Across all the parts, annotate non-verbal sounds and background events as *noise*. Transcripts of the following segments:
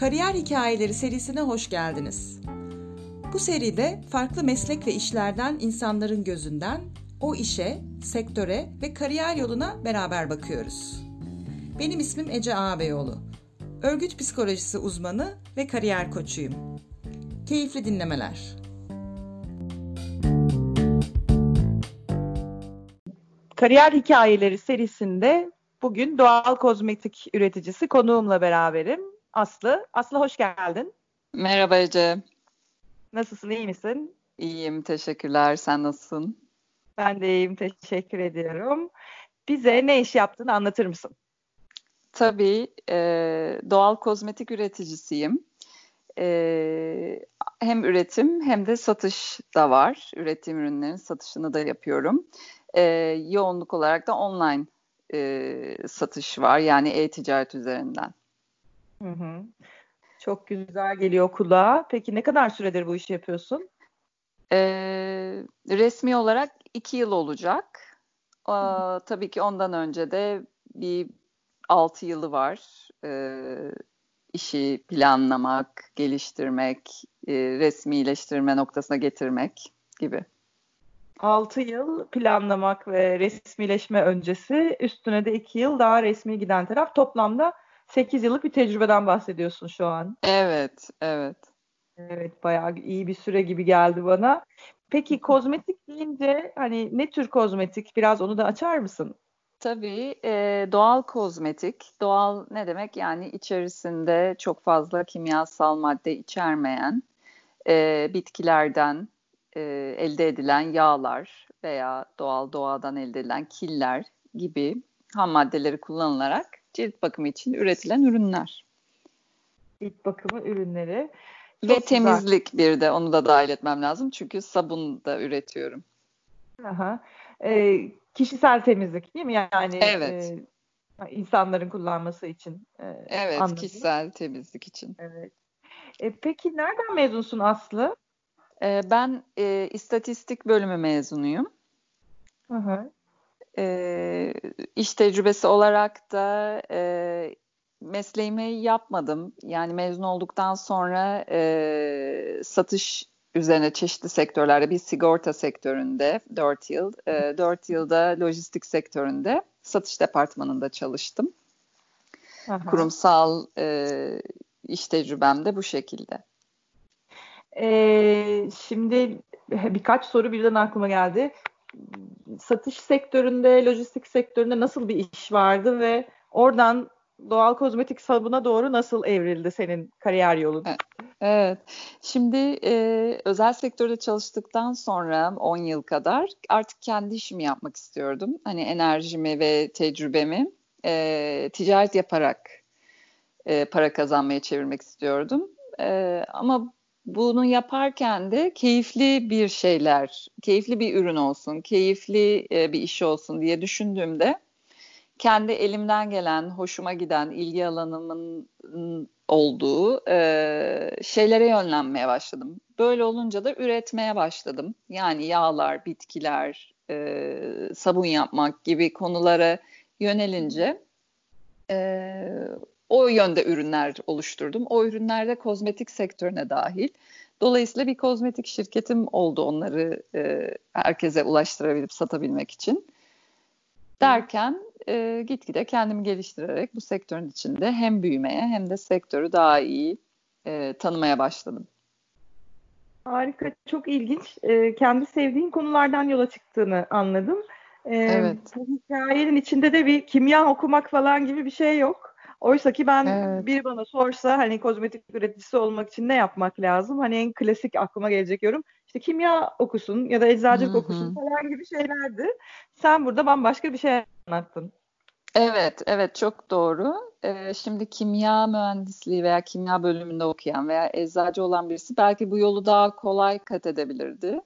Kariyer Hikayeleri serisine hoş geldiniz. Bu seride farklı meslek ve işlerden insanların gözünden o işe, sektöre ve kariyer yoluna beraber bakıyoruz. Benim ismim Ece Ağabeyoğlu. Örgüt psikolojisi uzmanı ve kariyer koçuyum. Keyifli dinlemeler. Kariyer Hikayeleri serisinde bugün doğal kozmetik üreticisi konuğumla beraberim. Aslı. Aslı hoş geldin. Merhaba Ece. Nasılsın, iyi misin? İyiyim, teşekkürler. Sen nasılsın? Ben de iyiyim, teşekkür ediyorum. Bize ne iş yaptığını anlatır mısın? Tabii, e, doğal kozmetik üreticisiyim. E, hem üretim hem de satış da var. Ürettiğim ürünlerin satışını da yapıyorum. E, yoğunluk olarak da online e, satış var. Yani e-ticaret üzerinden. Hı hı. Çok güzel geliyor kulağa. Peki ne kadar süredir bu işi yapıyorsun? Ee, resmi olarak iki yıl olacak. Ee, tabii ki ondan önce de bir altı yılı var. Ee, işi planlamak, geliştirmek, e, resmileştirme noktasına getirmek gibi. 6 yıl planlamak ve resmileşme öncesi üstüne de 2 yıl daha resmi giden taraf toplamda 8 yıllık bir tecrübeden bahsediyorsun şu an. Evet, evet. Evet, bayağı iyi bir süre gibi geldi bana. Peki kozmetik deyince hani ne tür kozmetik? Biraz onu da açar mısın? Tabii e, doğal kozmetik, doğal ne demek? Yani içerisinde çok fazla kimyasal madde içermeyen, e, bitkilerden e, elde edilen yağlar veya doğal doğadan elde edilen killer gibi ham maddeleri kullanılarak cilt bakımı için üretilen ürünler. Cilt bakımı ürünleri. Çok Ve güzel. temizlik bir de onu da dahil etmem lazım. Çünkü sabun da üretiyorum. Aha. E, kişisel temizlik değil mi? Yani evet. E, insanların kullanması için. E, evet, anladım. kişisel temizlik için. Evet. E, peki nereden mezunsun Aslı? E, ben e, istatistik bölümü mezunuyum. Hı hı. E, iş tecrübesi olarak da e, mesleğimi yapmadım. Yani mezun olduktan sonra e, satış üzerine çeşitli sektörlerde bir sigorta sektöründe 4 yıl, e, 4 yılda lojistik sektöründe satış departmanında çalıştım. Aha. Kurumsal e, iş tecrübem de bu şekilde. Ee, şimdi birkaç soru birden aklıma geldi satış sektöründe, lojistik sektöründe nasıl bir iş vardı ve oradan doğal kozmetik sabuna doğru nasıl evrildi senin kariyer yolun? Evet. Şimdi e, özel sektörde çalıştıktan sonra 10 yıl kadar artık kendi işimi yapmak istiyordum. Hani enerjimi ve tecrübemi e, ticaret yaparak e, para kazanmaya çevirmek istiyordum. E, ama bunu yaparken de keyifli bir şeyler, keyifli bir ürün olsun, keyifli e, bir iş olsun diye düşündüğümde kendi elimden gelen, hoşuma giden, ilgi alanımın olduğu e, şeylere yönlenmeye başladım. Böyle olunca da üretmeye başladım. Yani yağlar, bitkiler, e, sabun yapmak gibi konulara yönelince o yönde ürünler oluşturdum. O ürünler de kozmetik sektörüne dahil. Dolayısıyla bir kozmetik şirketim oldu onları e, herkese ulaştırabilip satabilmek için. Derken e, gitgide kendimi geliştirerek bu sektörün içinde hem büyümeye hem de sektörü daha iyi e, tanımaya başladım. Harika, çok ilginç. E, kendi sevdiğin konulardan yola çıktığını anladım. E, evet. Bu hikayenin içinde de bir kimya okumak falan gibi bir şey yok. Oysa ki ben evet. biri bana sorsa hani kozmetik üreticisi olmak için ne yapmak lazım? Hani en klasik aklıma gelecek yorum işte kimya okusun ya da eczacılık okusun falan gibi şeylerdi. Sen burada bambaşka bir şey anlattın. Evet, evet çok doğru. Ee, şimdi kimya mühendisliği veya kimya bölümünde okuyan veya eczacı olan birisi belki bu yolu daha kolay kat edebilirdi.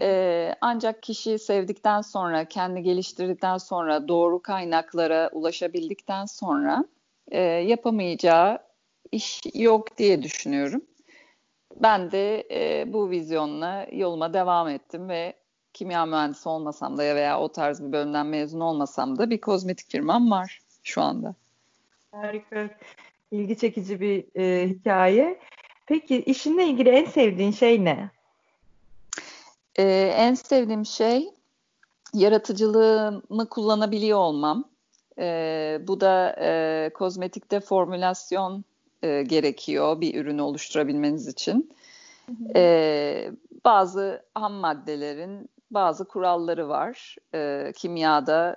Ee, ancak kişi sevdikten sonra, kendi geliştirdikten sonra, doğru kaynaklara ulaşabildikten sonra e, yapamayacağı iş yok diye düşünüyorum. Ben de e, bu vizyonla yoluma devam ettim ve kimya mühendisi olmasam da ya veya o tarz bir bölümden mezun olmasam da bir kozmetik firmam var şu anda. Harika. İlgi çekici bir e, hikaye. Peki işinle ilgili en sevdiğin şey ne? Ee, en sevdiğim şey yaratıcılığımı kullanabiliyor olmam. Ee, bu da e, kozmetikte formülasyon e, gerekiyor bir ürünü oluşturabilmeniz için. Ee, bazı ham maddelerin bazı kuralları var. Ee, kimyada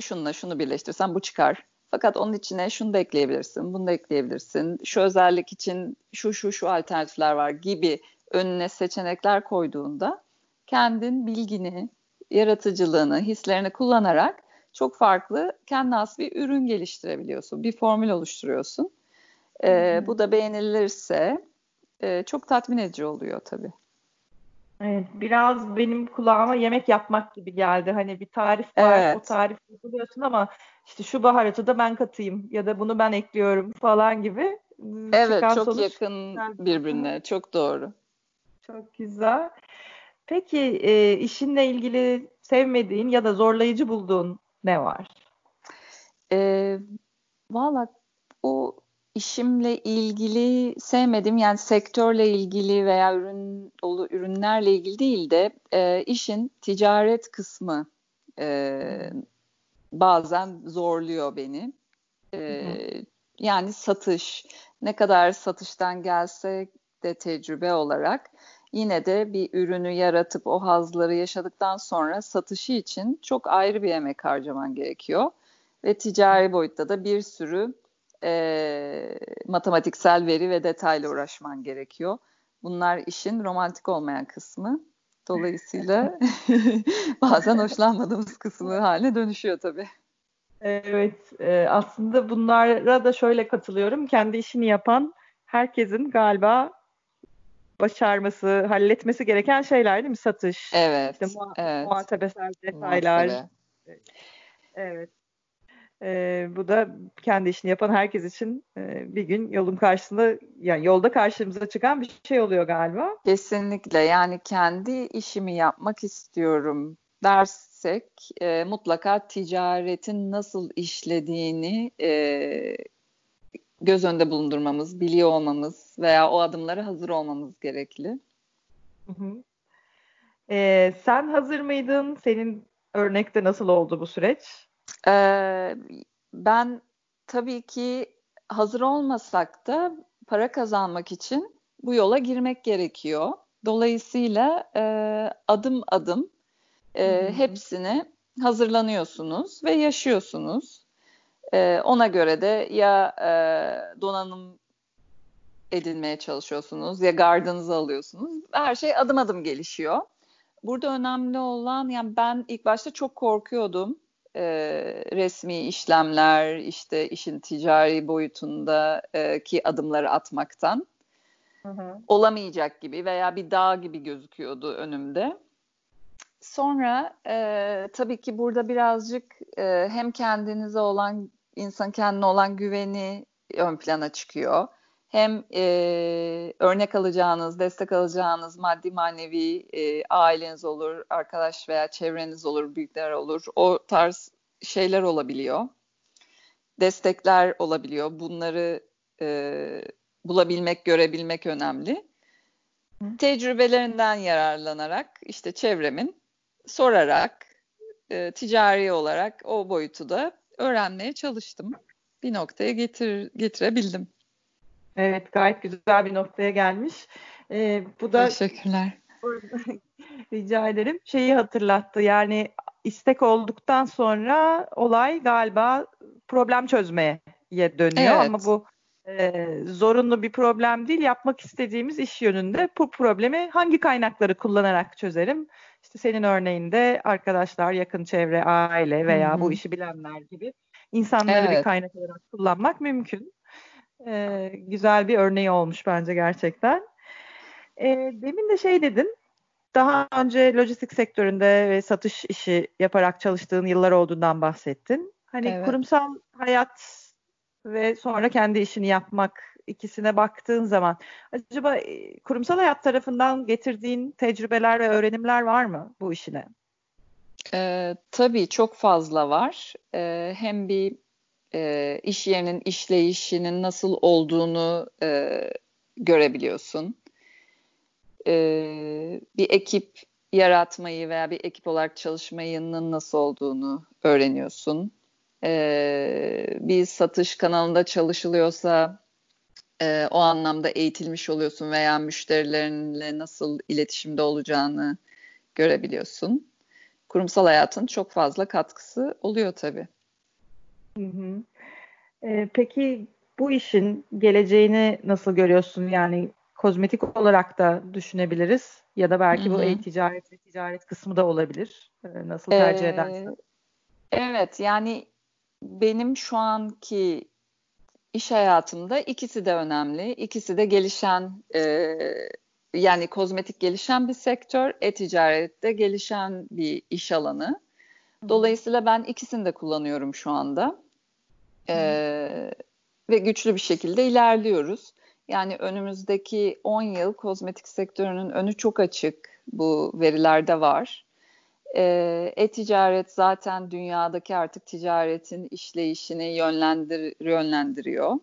şununla şunu birleştirsen bu çıkar. Fakat onun içine şunu da ekleyebilirsin, bunu da ekleyebilirsin. Şu özellik için şu şu şu alternatifler var gibi önüne seçenekler koyduğunda kendin bilgini, yaratıcılığını, hislerini kullanarak çok farklı kendi has bir ürün geliştirebiliyorsun. Bir formül oluşturuyorsun. Ee, bu da beğenilirse e, çok tatmin edici oluyor tabii. Evet, biraz benim kulağıma yemek yapmak gibi geldi. Hani bir tarif var, evet. o tarifi buluyorsun ama işte şu baharatı da ben katayım ya da bunu ben ekliyorum falan gibi. Evet, Çıkan çok yakın birbirine. Çok doğru. Çok güzel. Peki e, işinle ilgili sevmediğin ya da zorlayıcı bulduğun ne var? E, Valla o işimle ilgili sevmedim yani sektörle ilgili veya ürün dolu ürünlerle ilgili değil de e, işin ticaret kısmı e, bazen zorluyor beni. E, yani satış ne kadar satıştan gelse de tecrübe olarak yine de bir ürünü yaratıp o hazları yaşadıktan sonra satışı için çok ayrı bir emek harcaman gerekiyor. Ve ticari boyutta da bir sürü e, matematiksel veri ve detayla uğraşman gerekiyor. Bunlar işin romantik olmayan kısmı. Dolayısıyla *laughs* bazen hoşlanmadığımız kısmı haline dönüşüyor tabii. Evet, e, aslında bunlara da şöyle katılıyorum. Kendi işini yapan herkesin galiba başarması, halletmesi gereken şeyler değil mi? Satış, evet, işte muha- evet. muhasebesel detaylar. Muhasebe. Evet. E, bu da kendi işini yapan herkes için e, bir gün yolun karşısında yani yolda karşımıza çıkan bir şey oluyor galiba. Kesinlikle yani kendi işimi yapmak istiyorum dersek e, mutlaka ticaretin nasıl işlediğini e, göz önünde bulundurmamız, biliyor olmamız veya o adımlara hazır olmamız gerekli. Hı hı. Ee, sen hazır mıydın? Senin örnekte nasıl oldu bu süreç? Ee, ben tabii ki hazır olmasak da para kazanmak için bu yola girmek gerekiyor. Dolayısıyla e, adım adım e, hepsini hazırlanıyorsunuz ve yaşıyorsunuz. E, ona göre de ya e, donanım edinmeye çalışıyorsunuz ya gardınızı alıyorsunuz. Her şey adım adım gelişiyor. Burada önemli olan yani ben ilk başta çok korkuyordum e, resmi işlemler, işte işin ticari boyutundaki e, adımları atmaktan. Hı hı. Olamayacak gibi veya bir dağ gibi gözüküyordu önümde. Sonra e, tabii ki burada birazcık e, hem kendinize olan, insan kendine olan güveni ön plana çıkıyor hem e, örnek alacağınız, destek alacağınız maddi manevi e, aileniz olur, arkadaş veya çevreniz olur, büyükler olur. O tarz şeyler olabiliyor. Destekler olabiliyor. Bunları e, bulabilmek, görebilmek önemli. Hı. Tecrübelerinden yararlanarak işte çevremin sorarak e, ticari olarak o boyutu da öğrenmeye çalıştım. Bir noktaya getir, getirebildim. Evet gayet güzel bir noktaya gelmiş. Ee, bu da Teşekkürler. *laughs* Rica ederim. Şeyi hatırlattı. Yani istek olduktan sonra olay galiba problem çözmeye dönüyor evet. ama bu e, zorunlu bir problem değil. Yapmak istediğimiz iş yönünde bu problemi hangi kaynakları kullanarak çözerim? İşte senin örneğinde arkadaşlar, yakın çevre, aile veya Hı-hı. bu işi bilenler gibi insanları evet. bir kaynak olarak kullanmak mümkün. E, güzel bir örneği olmuş bence gerçekten. E, demin de şey dedin, daha önce lojistik sektöründe ve satış işi yaparak çalıştığın yıllar olduğundan bahsettin. Hani evet. kurumsal hayat ve sonra kendi işini yapmak ikisine baktığın zaman acaba e, kurumsal hayat tarafından getirdiğin tecrübeler ve öğrenimler var mı bu işine? Ee, tabii çok fazla var. Ee, hem bir e, iş yerinin işleyişinin nasıl olduğunu e, görebiliyorsun. E, bir ekip yaratmayı veya bir ekip olarak çalışmayının nasıl olduğunu öğreniyorsun. E, bir satış kanalında çalışılıyorsa e, o anlamda eğitilmiş oluyorsun veya müşterilerinle nasıl iletişimde olacağını görebiliyorsun. Kurumsal hayatın çok fazla katkısı oluyor tabii. Hı hı. Ee, peki bu işin geleceğini nasıl görüyorsun? Yani kozmetik olarak da düşünebiliriz ya da belki Hı-hı. bu e-ticaret ve ticaret kısmı da olabilir. Ee, nasıl tercih ee, edersen. Evet yani benim şu anki iş hayatımda ikisi de önemli. İkisi de gelişen e, yani kozmetik gelişen bir sektör, e-ticarette gelişen bir iş alanı. Dolayısıyla ben ikisini de kullanıyorum şu anda. Ee, ve güçlü bir şekilde ilerliyoruz. Yani önümüzdeki 10 yıl kozmetik sektörünün önü çok açık. Bu verilerde var. Ee, e-ticaret zaten dünyadaki artık ticaretin işleyişini yönlendir yönlendiriyor.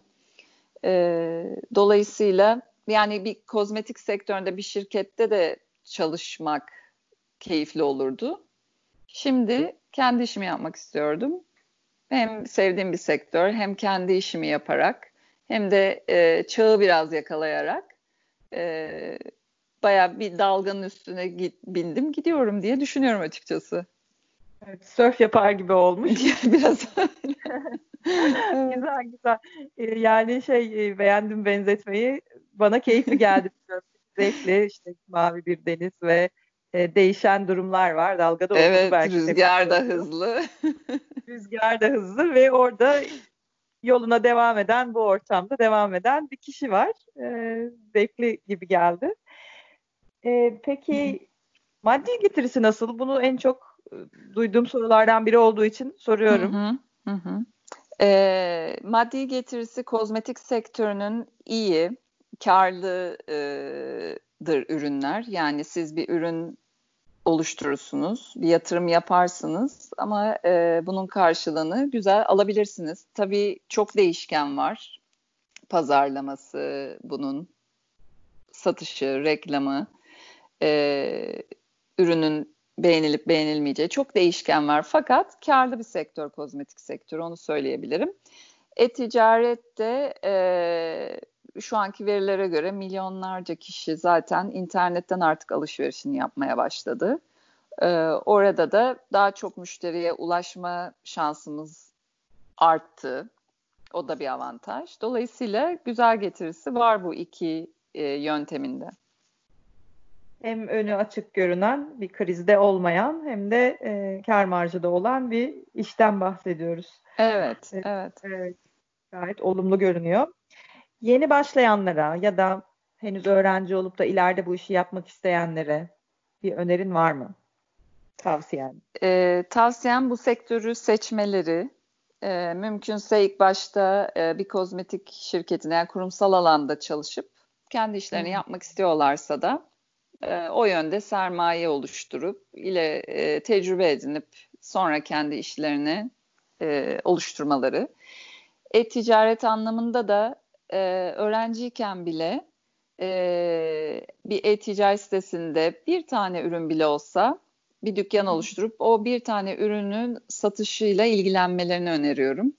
Ee, dolayısıyla yani bir kozmetik sektöründe bir şirkette de çalışmak keyifli olurdu. Şimdi kendi işimi yapmak istiyordum. Hem sevdiğim bir sektör hem kendi işimi yaparak hem de e, çağı biraz yakalayarak e, baya bir dalganın üstüne git, bindim gidiyorum diye düşünüyorum açıkçası. Evet, surf yapar gibi olmuş. *laughs* Biraz *laughs* güzel güzel. E, yani şey e, beğendim benzetmeyi. Bana keyifli geldi. *laughs* Zevkli işte mavi bir deniz ve e, değişen durumlar var. Dalgada evet, belki rüzgar da hızlı. rüzgar da hızlı ve orada yoluna devam eden, bu ortamda devam eden bir kişi var. E, zevkli gibi geldi. E, peki maddi getirisi nasıl? Bunu en çok e, duyduğum sorulardan biri olduğu için soruyorum. Hı hı, hı. E, maddi getirisi kozmetik sektörünün iyi, karlıdır ürünler. Yani siz bir ürün oluşturursunuz, bir yatırım yaparsınız ama e, bunun karşılığını güzel alabilirsiniz. Tabii çok değişken var. Pazarlaması bunun, satışı, reklamı, e, ürünün beğenilip beğenilmeyeceği çok değişken var. Fakat karlı bir sektör kozmetik sektörü onu söyleyebilirim. E-ticarette e, şu anki verilere göre milyonlarca kişi zaten internetten artık alışverişini yapmaya başladı. Ee, orada da daha çok müşteriye ulaşma şansımız arttı. O da bir avantaj. Dolayısıyla güzel getirisi var bu iki e, yönteminde. Hem önü açık görünen bir krizde olmayan hem de e, kar marjı da olan bir işten bahsediyoruz. Evet, evet. evet. gayet olumlu görünüyor. Yeni başlayanlara ya da henüz öğrenci olup da ileride bu işi yapmak isteyenlere bir önerin var mı? Tavsiyen. Ee, tavsiyem bu sektörü seçmeleri. Ee, mümkünse ilk başta e, bir kozmetik şirketine yani kurumsal alanda çalışıp kendi işlerini Hı. yapmak istiyorlarsa da e, o yönde sermaye oluşturup ile e, tecrübe edinip sonra kendi işlerini e, oluşturmaları. E-ticaret anlamında da e, öğrenciyken bile e, bir e-ticaret sitesinde bir tane ürün bile olsa bir dükkan oluşturup o bir tane ürünün satışıyla ilgilenmelerini öneriyorum.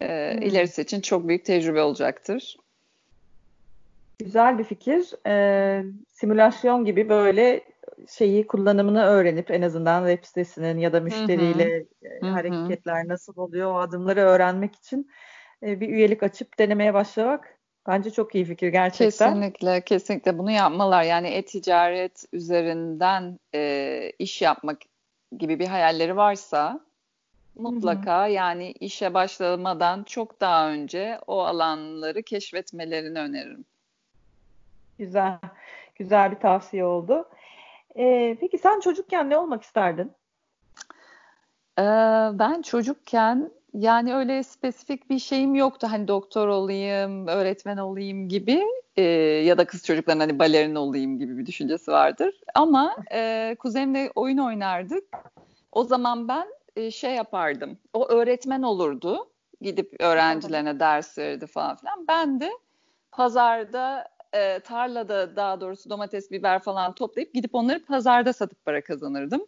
E. İlerisi için çok büyük tecrübe olacaktır. Güzel bir fikir. E, simülasyon gibi böyle şeyi kullanımını öğrenip en azından web sitesinin ya da müşteriyle hı hı. hareketler nasıl oluyor o adımları öğrenmek için e, bir üyelik açıp denemeye başlamak bence çok iyi fikir gerçekten. Kesinlikle, kesinlikle bunu yapmalar. Yani e-ticaret üzerinden e, iş yapmak gibi bir hayalleri varsa mutlaka Hı-hı. yani işe başlamadan çok daha önce o alanları keşfetmelerini öneririm. Güzel, güzel bir tavsiye oldu. Ee, peki sen çocukken ne olmak isterdin? Ee, ben çocukken yani öyle spesifik bir şeyim yoktu. Hani doktor olayım, öğretmen olayım gibi e, ya da kız çocukların hani balerin olayım gibi bir düşüncesi vardır. Ama e, kuzenimle oyun oynardık. O zaman ben e, şey yapardım. O öğretmen olurdu. Gidip öğrencilerine ders verirdi falan filan. Ben de pazarda e, tarlada daha doğrusu domates, biber falan toplayıp gidip onları pazarda satıp para kazanırdım.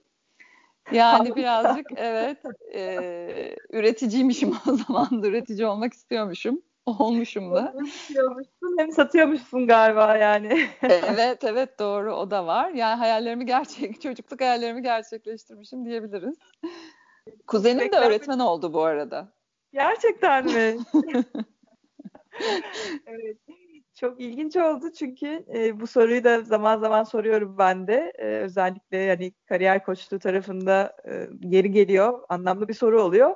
Yani birazcık evet e, üreticiymişim *laughs* o zaman da üretici olmak istiyormuşum. Olmuşum da. Hem satıyormuşsun galiba yani. evet evet doğru o da var. Yani hayallerimi gerçek, *laughs* çocukluk hayallerimi gerçekleştirmişim diyebiliriz. Kuzenim de öğretmen oldu bu arada. Gerçekten mi? *laughs* evet. Çok ilginç oldu çünkü e, bu soruyu da zaman zaman soruyorum ben de. E, özellikle yani kariyer koçluğu tarafında e, yeri geliyor. Anlamlı bir soru oluyor.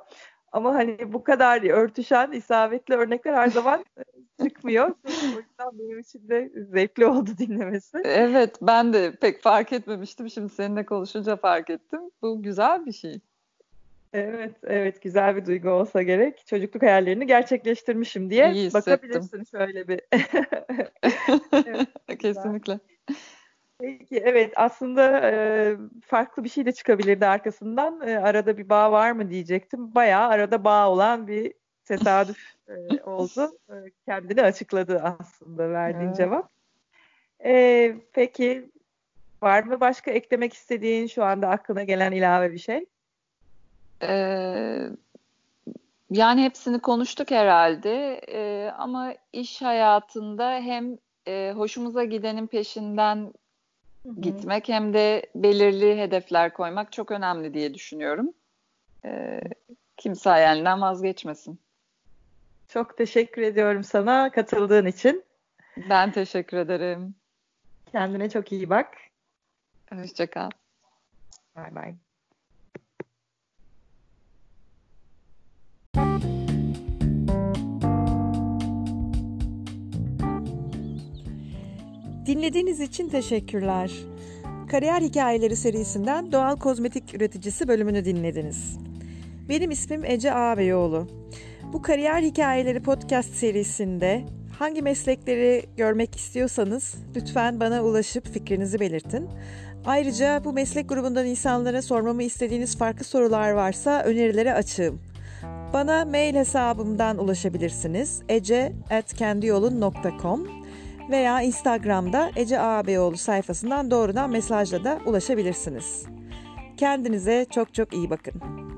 Ama hani bu kadar örtüşen, isabetli örnekler her zaman e, çıkmıyor. *laughs* o yüzden benim için de zevkli oldu dinlemesi. Evet, ben de pek fark etmemiştim. Şimdi seninle konuşunca fark ettim. Bu güzel bir şey. Evet, evet güzel bir duygu olsa gerek. Çocukluk hayallerini gerçekleştirmişim diye İyi bakabilirsin şöyle bir. *laughs* evet, Kesinlikle. Peki evet aslında e, farklı bir şey de çıkabilirdi arkasından. E, arada bir bağ var mı diyecektim. Bayağı arada bağ olan bir tesadüf e, *laughs* oldu. E, kendini açıkladı aslında verdiğin evet. cevap. E, peki var mı başka eklemek istediğin şu anda aklına gelen ilave bir şey? Ee, yani hepsini konuştuk herhalde ee, ama iş hayatında hem e, hoşumuza gidenin peşinden Hı-hı. gitmek hem de belirli hedefler koymak çok önemli diye düşünüyorum. Ee, kimse hayalinden vazgeçmesin. Çok teşekkür ediyorum sana katıldığın için. Ben teşekkür ederim. Kendine çok iyi bak. Hoşçakal. Bye bye. Dinlediğiniz için teşekkürler. Kariyer Hikayeleri serisinden Doğal Kozmetik Üreticisi bölümünü dinlediniz. Benim ismim Ece Ağabeyoğlu. Bu Kariyer Hikayeleri podcast serisinde hangi meslekleri görmek istiyorsanız lütfen bana ulaşıp fikrinizi belirtin. Ayrıca bu meslek grubundan insanlara sormamı istediğiniz farklı sorular varsa önerilere açığım. Bana mail hesabımdan ulaşabilirsiniz. ece.kendiyolun.com veya Instagram'da Ece Ağabeyoğlu sayfasından doğrudan mesajla da ulaşabilirsiniz. Kendinize çok çok iyi bakın.